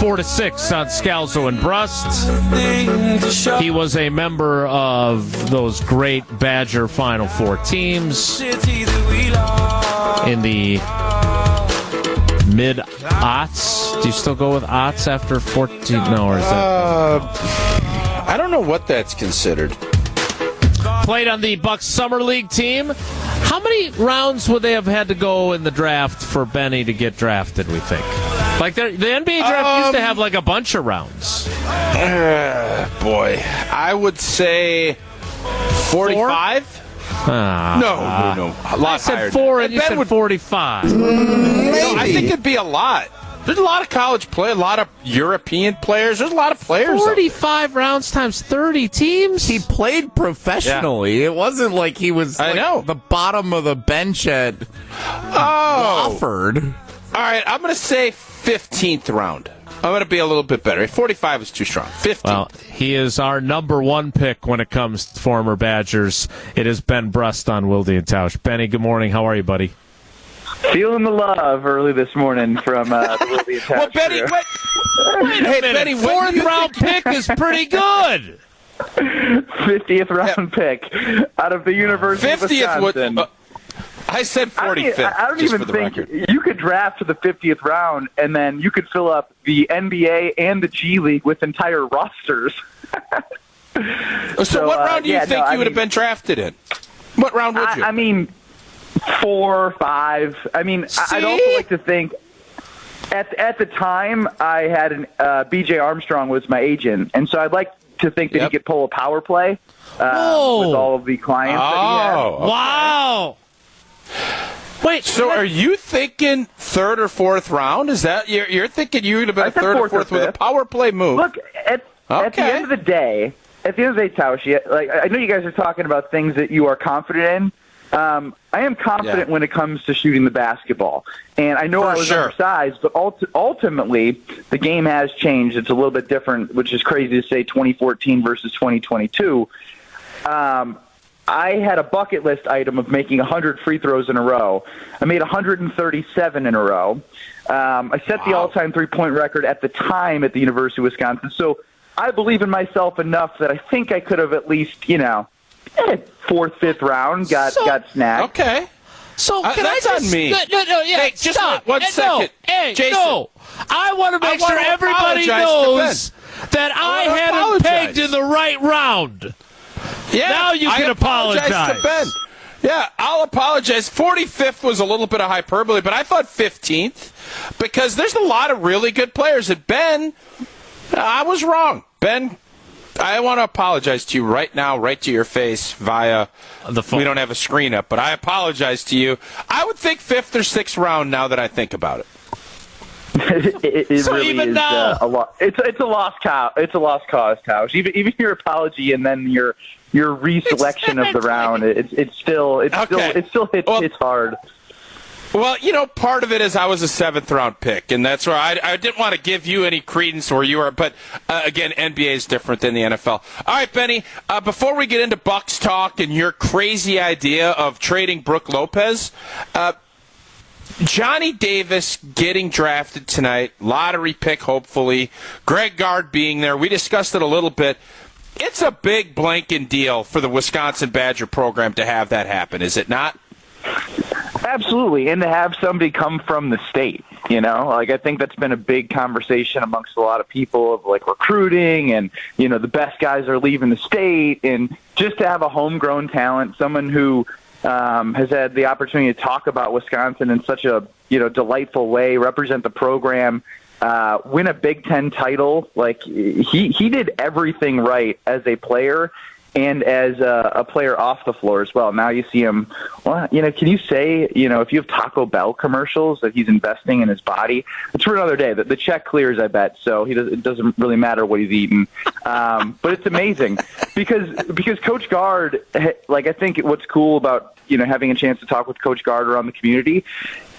4 to 6 on Scalzo and Brust. He was a member of those great Badger Final Four teams in the mid aughts. Do you still go with aughts after 14? No, or is that. Uh, I don't know what that's considered. Played on the Bucks Summer League team. How many rounds would they have had to go in the draft for Benny to get drafted, we think? Like the NBA draft um, used to have like a bunch of rounds. Uh, boy, I would say 45. Uh, no, no, no. A lot I said four, and you said would, 45. No, I think it'd be a lot. There's a lot of college play, a lot of European players. There's a lot of players. 45 rounds times 30 teams. He played professionally. Yeah. It wasn't like he was I know. the bottom of the bench at oh. Wofford. All right, I'm going to say 15th round. I'm going to be a little bit better. 45 is too strong. 15. Well, he is our number one pick when it comes to former Badgers. It is Ben Brust on Wilde and Tausch. Benny, good morning. How are you, buddy? Feeling the love early this morning from uh, the Wilde and Tausch. well, Benny, crew. wait, hey, Benny, fourth round pick is pretty good. 50th round pick out of the University 50th of Wisconsin. Would, uh, I said 45th. I, mean, I don't even think record. you could draft to the 50th round and then you could fill up the NBA and the G League with entire rosters. so, so, what round uh, do you yeah, think no, you would mean, have been drafted in? What round would you? I, I mean, four, five. I mean, See? I'd also like to think. At, at the time, I had an uh, B.J. Armstrong was my agent, and so I'd like to think that Yep. he could pull a power play uh, with all of the clients that he had. Oh, okay. Wow. Wait, So are you thinking third or fourth round? Is that you're, you're thinking you would have been I a said third or fourth or with a power play move? Look, at, at the end of the day, at the end of the day, Tausch, like I know you guys are talking about things that you are confident in. Um, I am confident Yeah. when it comes to shooting the basketball, and I know For I was sure. undersized, but ult- ultimately the game has changed. It's a little bit different, which is crazy to say 2014 versus 2022. Um, I had a bucket list item of making 100 free throws in a row. I made 137 in a row. Um, I set the all-time three-point record at the time at the University of Wisconsin. So I believe in myself enough that I think I could have at least, you know, eh, fourth, fifth round got So- got snagged. okay. So Uh, can that's I on just, me. No, no, no, yeah, Hey, just stop. one Eh, second. No, hey, Jason. no. I want to make want sure everybody knows that I, wanna had him apologize. pegged in the right round. Yeah. Now you I can apologize apologize. to Ben. Yeah, I'll apologize. 45th was a little bit of hyperbole, but I thought 15th because there's a lot of really good players. And Ben, I was wrong. Ben, I want to apologize to you right now, right to your face via The phone. We don't have a screen up, but I apologize to you. I would think fifth or sixth round now that I think about it. it, it So really even is now- uh, a lot. It's it's a lost cow. It's a lost cause, Tausch. Even even your apology and then your your reselection of the round. It's it's still it's still it still hits Well- hits hard. Well, you know, part of it is I was a seventh round pick, and that's where I, I didn't want to give you any credence where you are. But uh, again, NBA is different than the NFL. All right, Benny. Uh, before we get into Bucks talk and your crazy idea of trading Brook Lopez, uh, Johnny Davis getting drafted tonight, lottery pick, hopefully. Greg Gard being there. We discussed it a little bit. It's a big blanking deal for the Wisconsin Badger program to have that happen, is it not? Absolutely, and to have somebody come from the state, you know, like I think that's been a big conversation amongst a lot of people of like recruiting, and you know, the best guys are leaving the state, and just to have a homegrown talent, someone who um, has had the opportunity to talk about Wisconsin in such a you know delightful way, represent the program, uh, win a Big Ten title. Like he he did everything right as a player and as a, a player off the floor as well. Now you see him. Well, you know, can you say you know if you have Taco Bell commercials that he's investing in his body? It's for another day. The, the check clears, I bet. So he does, it doesn't really matter what he's eating. Um, but it's amazing because because Coach Gard, like I think what's cool about you know having a chance to talk with Coach Gard around the community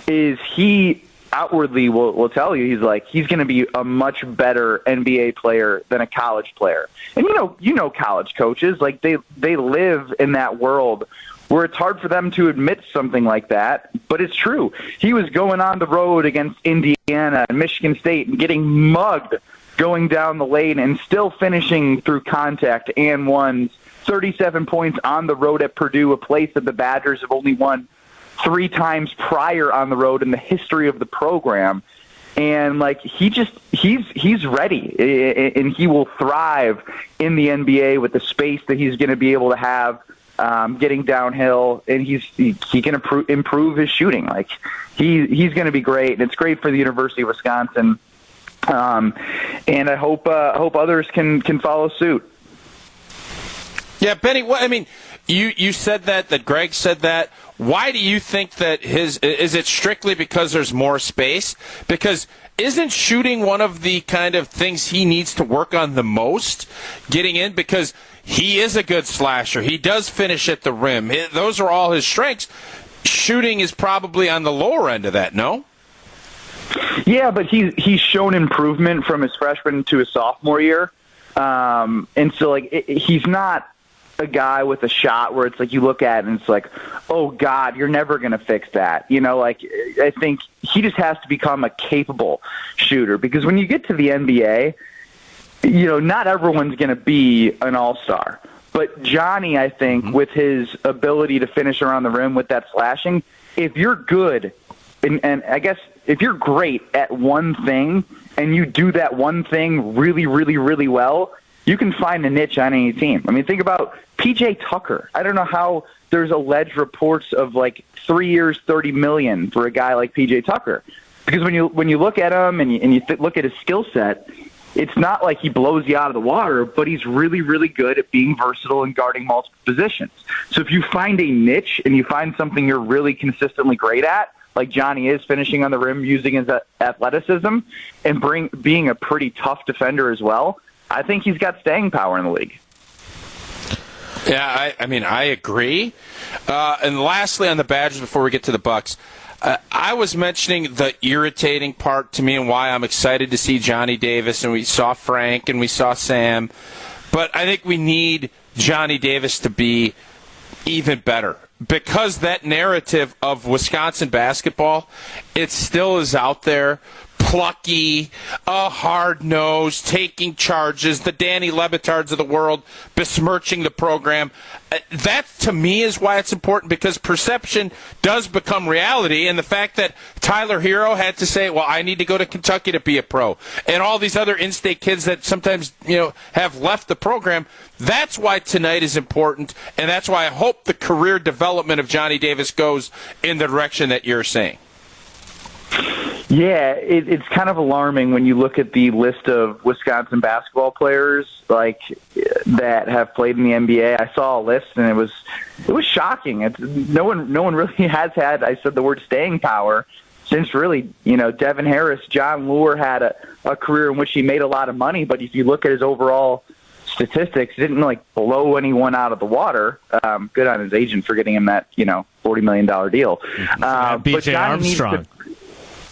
is he outwardly will, will tell you he's like he's going to be a much better NBA player than a college player. And you know, you know college coaches like they they live in that world where it's hard for them to admit something like that, but it's true. He was going on the road against Indiana and Michigan State and getting mugged going down the lane and still finishing through contact and won 37 points on the road at Purdue, a place that the Badgers have only won three times prior on the road in the history of the program. And like he just he's he's ready and he will thrive in the NBA with the space that he's going to be able to have um, getting downhill, and he's he, he can improve, improve his shooting. Like he he's going to be great, and it's great for the University of Wisconsin. Um, and I hope uh, hope others can can follow suit. Yeah, Benny. What I mean, you you said that that Greg said that. Why do you think that his is it strictly because there's more space? Because isn't shooting one of the kind of things he needs to work on the most getting in because he is a good slasher. He does finish at the rim. Those are all his strengths. Shooting is probably on the lower end of that, no? Yeah, but he's he's shown improvement from his freshman to his sophomore year, um, and so like it, he's not a guy with a shot where it's like you look at it and it's like, oh God, you're never going to fix that. You know, like I think he just has to become a capable shooter because when you get to the NBA, you know, not everyone's going to be an all star. But Johnny, I think, mm-hmm. with his ability to finish around the rim with that slashing, if you're good, and, and I guess if you're great at one thing and you do that one thing really, really, really well, you can find a niche on any team. I mean, think about PJ Tucker. I don't know how there's alleged reports of like three years, thirty million for a guy like PJ Tucker, because when you when you look at him and you, and you th- look at his skill set, it's not like he blows you out of the water, but he's really, really good at being versatile and guarding multiple positions. So if you find a niche and you find something you're really consistently great at, like Johnny is finishing on the rim using his athleticism and bring being a pretty tough defender as well, I think he's got staying power in the league. Yeah, I, I mean, I agree. Uh, and lastly, on the Badgers, before we get to the Bucks, uh, I was mentioning the irritating part to me and why I'm excited to see Johnny Davis, and we saw Frank and we saw Sam, but I think we need Johnny Davis to be even better because that narrative of Wisconsin basketball, it still is out there plucky, a hard nose, taking charges, the Danny Le Batards of the world besmirching the program. Uh, that to me is why it's important because perception does become reality, and the fact that Tyler Herro had to say, "Well, I need to go to Kentucky to be a pro," and all these other in-state kids that sometimes you know have left the program. That's why tonight is important, and that's why I hope the career development of Johnny Davis goes in the direction that you're saying. Yeah, it, it's kind of alarming when you look at the list of Wisconsin basketball players like that have played in the NBA. I saw a list and it was it was shocking. It's no one no one really has had I said the word staying power since really, you know, Devin Harris, Jon Leuer had a, a career in which he made a lot of money, but if you look at his overall statistics, didn't like blow anyone out of the water. Um, good on his agent for getting him that, you know, forty million dollar deal. Uh, BJ Armstrong.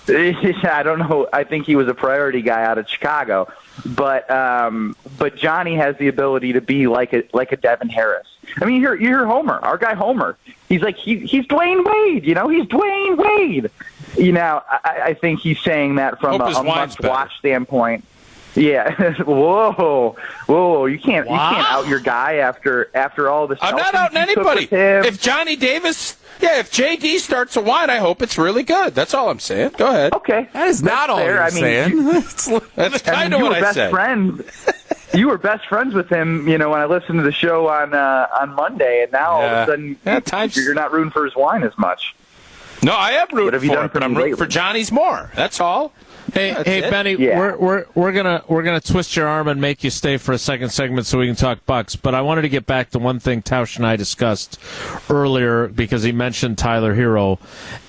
I don't know. I think he was a priority guy out of Chicago, but um, but Johnny has the ability to be like a like a Devin Harris. I mean, you hear you hear Homer, our guy Homer. He's like he, he's Dwyane Wade. You know, he's Dwyane Wade. You know, I, I think he's saying that from Hope a, a must watch standpoint. Yeah. whoa, whoa! You can't wow. you can't out your guy after after all this. Stuff. I'm not outing anybody. If Johnny Davis yeah, if JD starts a wine, I hope it's really good. That's all I'm saying. Go ahead. Okay, that is not all you're I mean, saying. You, That's kind of what I said. Friends, you were best friends with him. You know, when I listened to the show on uh, on Monday, and now yeah. all of a sudden, yeah, times... you're not rooting for his wine as much. No, I am rooting for it, but I'm rooting for Johnny's more. That's all. Hey, That's hey, it. Benny, yeah. we're we're we're gonna we're gonna twist your arm and make you stay for a second segment so we can talk Bucks. But I wanted to get back to one thing Tausch and I discussed earlier because he mentioned Tyler Herro,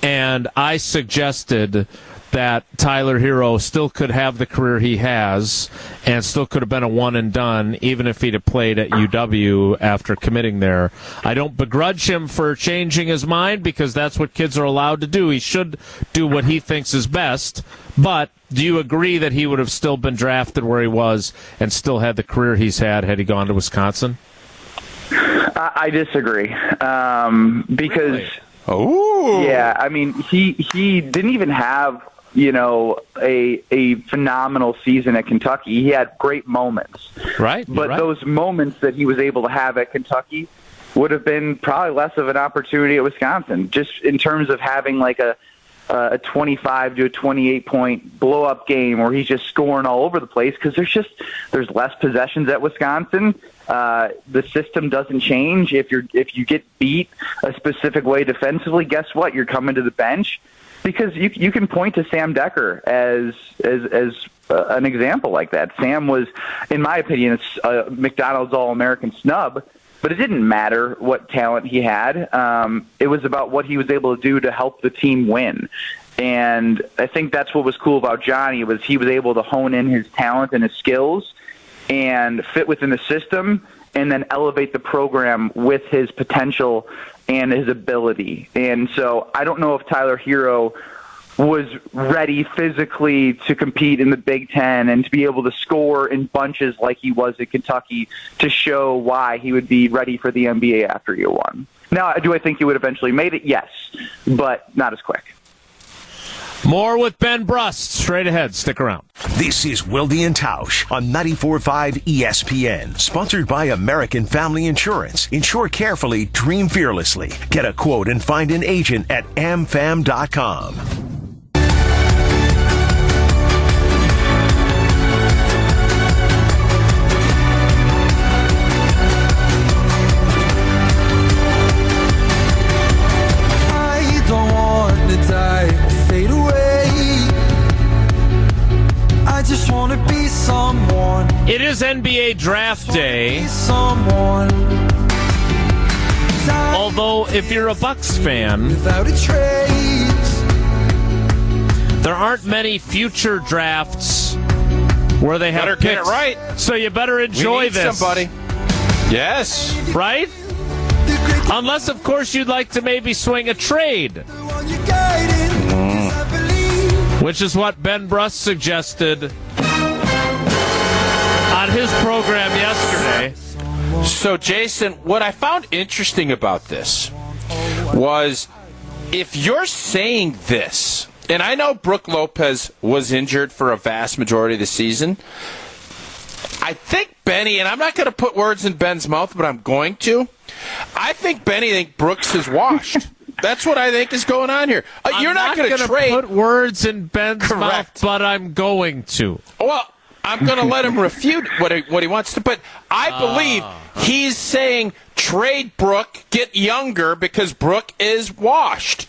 and I suggested that Tyler Herro still could have the career he has and still could have been a one and done even if he'd have played at UW after committing there. I don't begrudge him for changing his mind because that's what kids are allowed to do. He should do what he thinks is best. But do you agree that he would have still been drafted where he was and still had the career he's had had he gone to Wisconsin? I, I disagree um, because. Really? Oh, Yeah, I mean, he he didn't even have you know a a phenomenal season at Kentucky. He had great moments, Right. but right. those moments that he was able to have at Kentucky would have been probably less of an opportunity at Wisconsin, just in terms of having like a a 25 to a 28 point blow up game where he's just scoring all over the place because there's just there's less possessions at Wisconsin. Uh, the system doesn't change if you're if you get beat a specific way defensively. Guess what? You're coming to the bench because you you can point to Sam Dekker as as as uh, an example like that. Sam was, in my opinion, a McDonald's All American snub, but it didn't matter what talent he had. Um, it was about what he was able to do to help the team win. And I think that's what was cool about Johnny was he was able to hone in his talent and his skills and fit within the system and then elevate the program with his potential and his ability. And so I don't know if Tyler Herro was ready physically to compete in the Big Ten and to be able to score in bunches like he was at Kentucky to show why he would be ready for the NBA after year one. Now, do I think he would eventually made it? Yes, but not as quick. More with Ben Brust straight ahead. Stick around. This is Wilde and Tausch on 94.5 ESPN, sponsored by American Family Insurance. Insure carefully, dream fearlessly. Get a quote and find an agent at amfam.com. NBA Draft Day. be someone. Die Although, if you're a Bucks fan, without a trace. there aren't many future drafts where they have Better get it right. So you better we enjoy need this, somebody. Yes. right? Unless, of course, you'd like to maybe swing a trade, one you're guiding. 'cause I mm. believe which is what Ben Brust suggested on his program yesterday. So, Jason, what I found interesting about this was if you're saying this, and I know Brook Lopez was injured for a vast majority of the season. I think Benny, and I'm not going to put words in Ben's mouth, but I'm going to. I think Benny think Brooks is washed. That's what I think is going on here. Uh, you're not, going to trade. put words in Ben's mouth, but I'm going to. Well, I'm going to let him refute what he, what he wants to, but I ah. believe he's saying trade Brook, get younger because Brook is washed.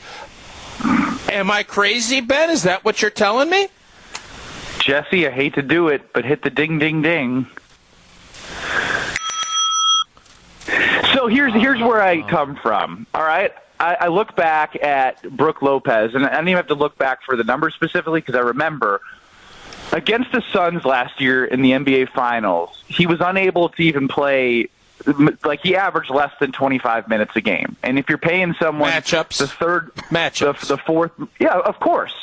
Am I crazy, Ben? Is that what you're telling me? Jesse, I hate to do it, but hit the ding, ding, ding. So here's here's where I ah. come from. All right, I, I look back at Brook Lopez, and I don't even have to look back for the numbers specifically because I remember against the Suns last year in the NBA Finals, he was unable to even play. Like he averaged less than 25 minutes a game, and if you're paying someone Matchups. the third Matchups. the, the fourth, yeah, of course.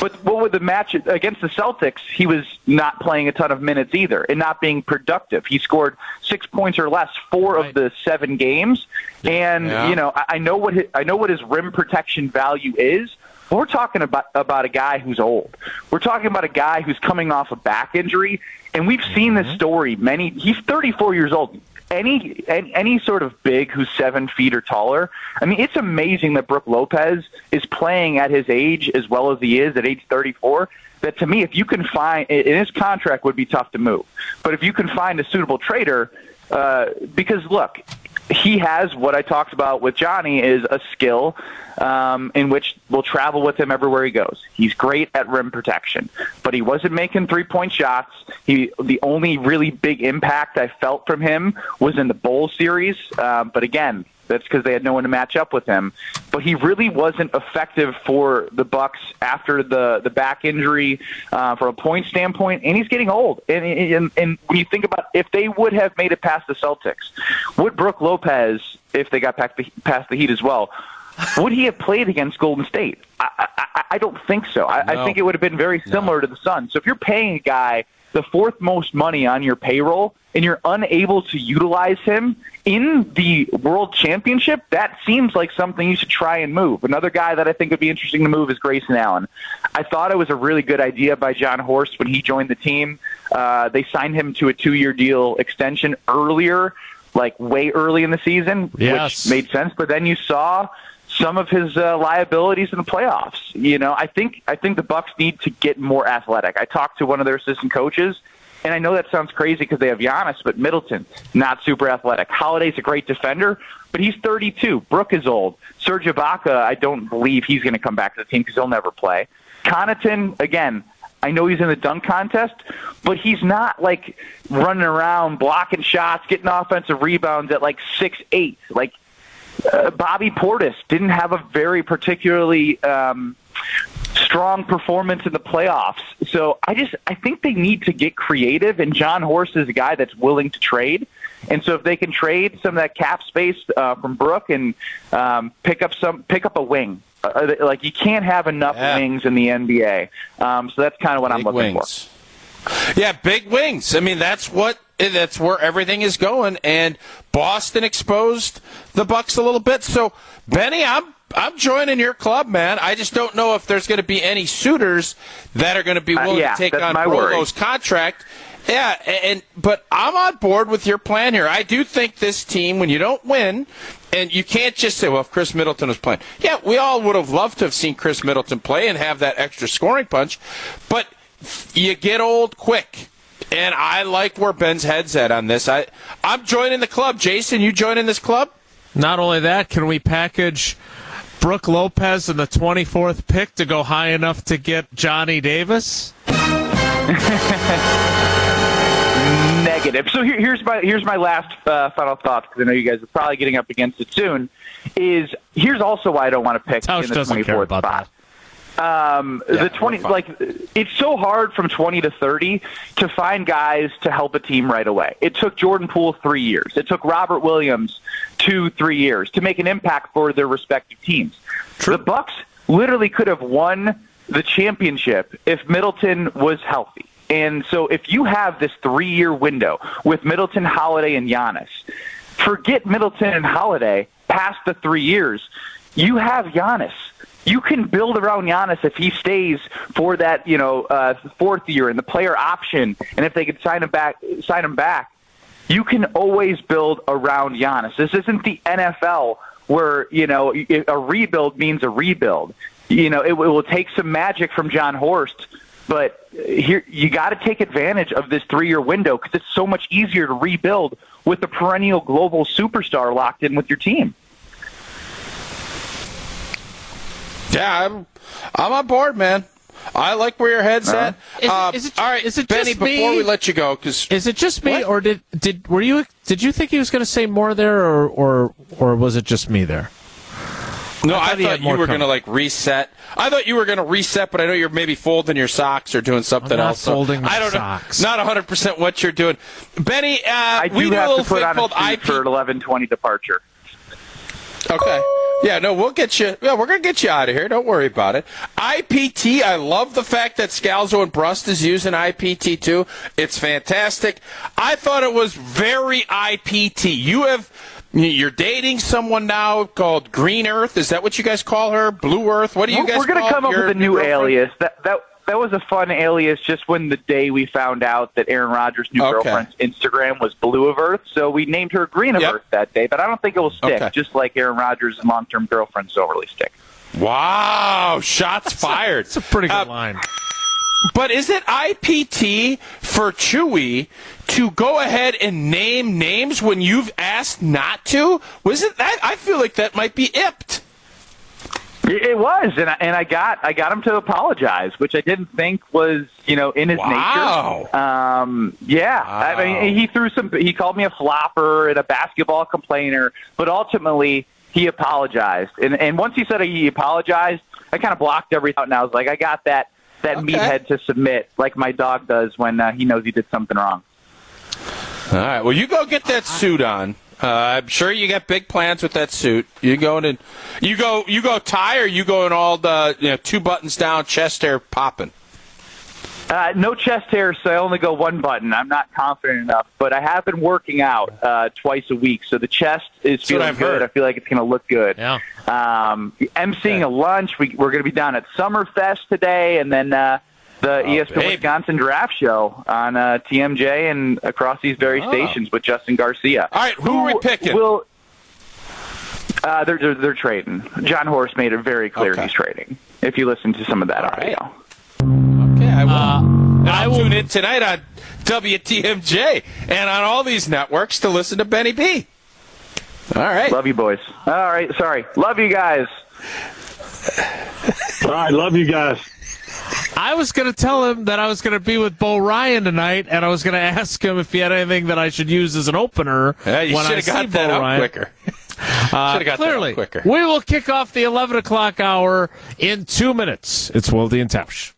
But what would the match against the Celtics? He was not playing a ton of minutes either, and not being productive. He scored six points or less four Right. of the seven games, and Yeah. you know I, I know what his, I know what his rim protection value is. We're talking about about a guy who's old. We're talking about a guy who's coming off a back injury, and we've seen this story many. He's 34 years old. Any, any any sort of big who's seven feet or taller. I mean, it's amazing that Brook Lopez is playing at his age as well as he is at age 34. That to me, if you can find, and his contract would be tough to move, but if you can find a suitable trader, uh, because look, he has what I talked about with Johnny is a skill um, in which we'll travel with him everywhere he goes. He's great at rim protection, but he wasn't making three point shots. He the only really big impact I felt from him was in the bowl series. Um, but again, that's because they had no one to match up with him. But he really wasn't effective for the Bucks after the the back injury uh, from a point standpoint, and he's getting old. And, and and when you think about if they would have made it past the Celtics, would Brook Lopez, if they got past the, past the Heat as well, would he have played against Golden State? I, I, I don't think so. I, No. I think it would have been very similar to the Suns. So if you're paying a guy the fourth most money on your payroll and you're unable to utilize him in the World Championship, that seems like something you should try and move. Another guy that I think would be interesting to move is Grayson Allen. I thought it was a really good idea by Jon Horst when he joined the team. Uh, they signed him to a two-year deal extension earlier, like way early in the season, Yes. which made sense. But then you saw some of his uh, liabilities in the playoffs. You know, I think I think the Bucks need to get more athletic. I talked to one of their assistant coaches, and I know that sounds crazy because they have Giannis, but Middleton not super athletic. Holiday's a great defender, but he's 32. Brook is old. Serge Ibaka, I don't believe he's going to come back to the team because he'll never play. Connaughton, again. I know he's in the dunk contest, but he's not like running around blocking shots, getting offensive rebounds at like six eight. Like uh, Bobby Portis didn't have a very particularly um, strong performance in the playoffs. So I just I think they need to get creative, and Jon Horst is a guy that's willing to trade. And so if they can trade some of that cap space uh, from Brook and um, pick up some pick up a wing. Uh, like you can't have enough Yeah. wings in the NBA, um, so that's kind of what I'm looking wings. Yeah, big wings. I mean, that's what that's where everything is going. And Boston exposed the Bucks a little bit. So, Benny, I'm I'm joining your club, man. I just don't know if there's going to be any suitors that are going to be Uh, willing yeah, to take on. Rolo's contract. Yeah, and but I'm on board with your plan here. I do think this team, when you don't win, and you can't just say, "Well, if Khris Middleton was playing," yeah, we all would have loved to have seen Khris Middleton play and have that extra scoring punch, but you get old quick. And I like where Ben's head's at on this. I I'm joining the club. Jason, you joining this club? Not only that, can we package Brook Lopez in the 24th pick to go high enough to get Johnny Davis? negative. So here, here's my here's my last uh, final thought because I know you guys are probably getting up against it soon. Is here's also why I don't want to pick Tausch in the doesn't care 24th about spot. that. Um, Yeah, the 20 like it's so hard from 20 to 30 to find guys to help a team right away. It took Jordan Poole 3 years. It took Robert Williams 2 3 years to make an impact for their respective teams. The Bucks literally could have won the championship if Middleton was healthy. And so if you have this 3-year window with Middleton, Holiday and Giannis, forget Middleton and Holiday past the 3 years. You have Giannis you can build around Giannis if he stays for that, you know, uh, fourth year and the player option, and if they could sign him back, sign him back. You can always build around Giannis. This isn't the NFL where you know a rebuild means a rebuild. You know, it, it will take some magic from Jon Horst, but here you got to take advantage of this three-year window because it's so much easier to rebuild with a perennial global superstar locked in with your team. Yeah, I'm I'm on board, man. I like where your head's at. Is it- Uh, is it- all right, is it Benny? just me? Before we let you go, because Is it just me, What? or did did were you did you think he was going to say more there, or or or was it just me there? No, I I thought he thought, you were going to like reset. I thought you were going to reset, but I know you're maybe folding your socks or doing something I'm not else. So folding my I don't socks. know. Not 100 percent what you're doing, Benny. Uh, I we do do a have little to put thing on a called suit IP. for eleven twenty departure. Okay. Yeah, no, we'll get you. Yeah, we're gonna get you out of here. Don't worry about it. IPT. I love the fact that Scalzo and Brust is using IPT too. It's fantastic. I thought it was very IPT. You have. You're dating someone now called Green Earth. Is that what you guys call her? Blue Earth? What do you guys? We're gonna come up your with a new alias. That that that was a fun alias. Just when the day we found out that Aaron Rodgers' new Okay. girlfriend's Instagram was Blue of Earth, so we named her Green of Yep. Earth that day. But I don't think it will stick. Okay. Just like Aaron Rodgers' long-term girlfriends don't really stick. Wow! Shots fired. It's a pretty good Uh, line. But is it IPT for Chewy to go ahead and name names when you've asked not to? Was it that? I feel like that might be ipped. It was, and I, and I got I got him to apologize, which I didn't think was you know in his Wow. nature. Um, yeah, I mean he threw some. He called me a flopper and a basketball complainer, but ultimately he apologized. And and once he said he apologized, I kind of blocked everything out, and I was like, I got that that Okay. meathead to submit, like my dog does when uh, he knows he did something wrong. All right. Well, you go get that suit on. Uh, I'm sure you got big plans with that suit. You going in? You go. You go tie, or you go in all the you know two buttons down, chest hair popping. Uh, no chest hair, so I only go one button. I'm not confident enough, but I have been working out uh, twice a week, so the chest is what feeling good. heard. I feel like it's going to look good. Yeah. Um, emceeing a lunch. We, we're going to be down at Summerfest today, and then uh, the ESPN baby. Wisconsin Draft Show on uh, TMJ and across these very Oh. stations with Justin Garcia. All right, who are we picking? Will uh, they're, they're they're trading. Jon Horst made it very clear Okay. he's trading. If you listen to some of that right. audio. Okay, I will. Uh, I I'll will. tune in tonight on WTMJ and on all these networks to listen to Benny B. All right. Love you, boys. All right, sorry. Love you guys. All right, love you guys. I was going to tell him that I was going to be with Bo Ryan tonight, and I was going to ask him if he had anything that I should use as an opener. Yeah, you should I have got that Bo Ryan. quicker. Uh, clearly, quicker. we will kick off the 11 o'clock hour in two minutes. It's Wilde and.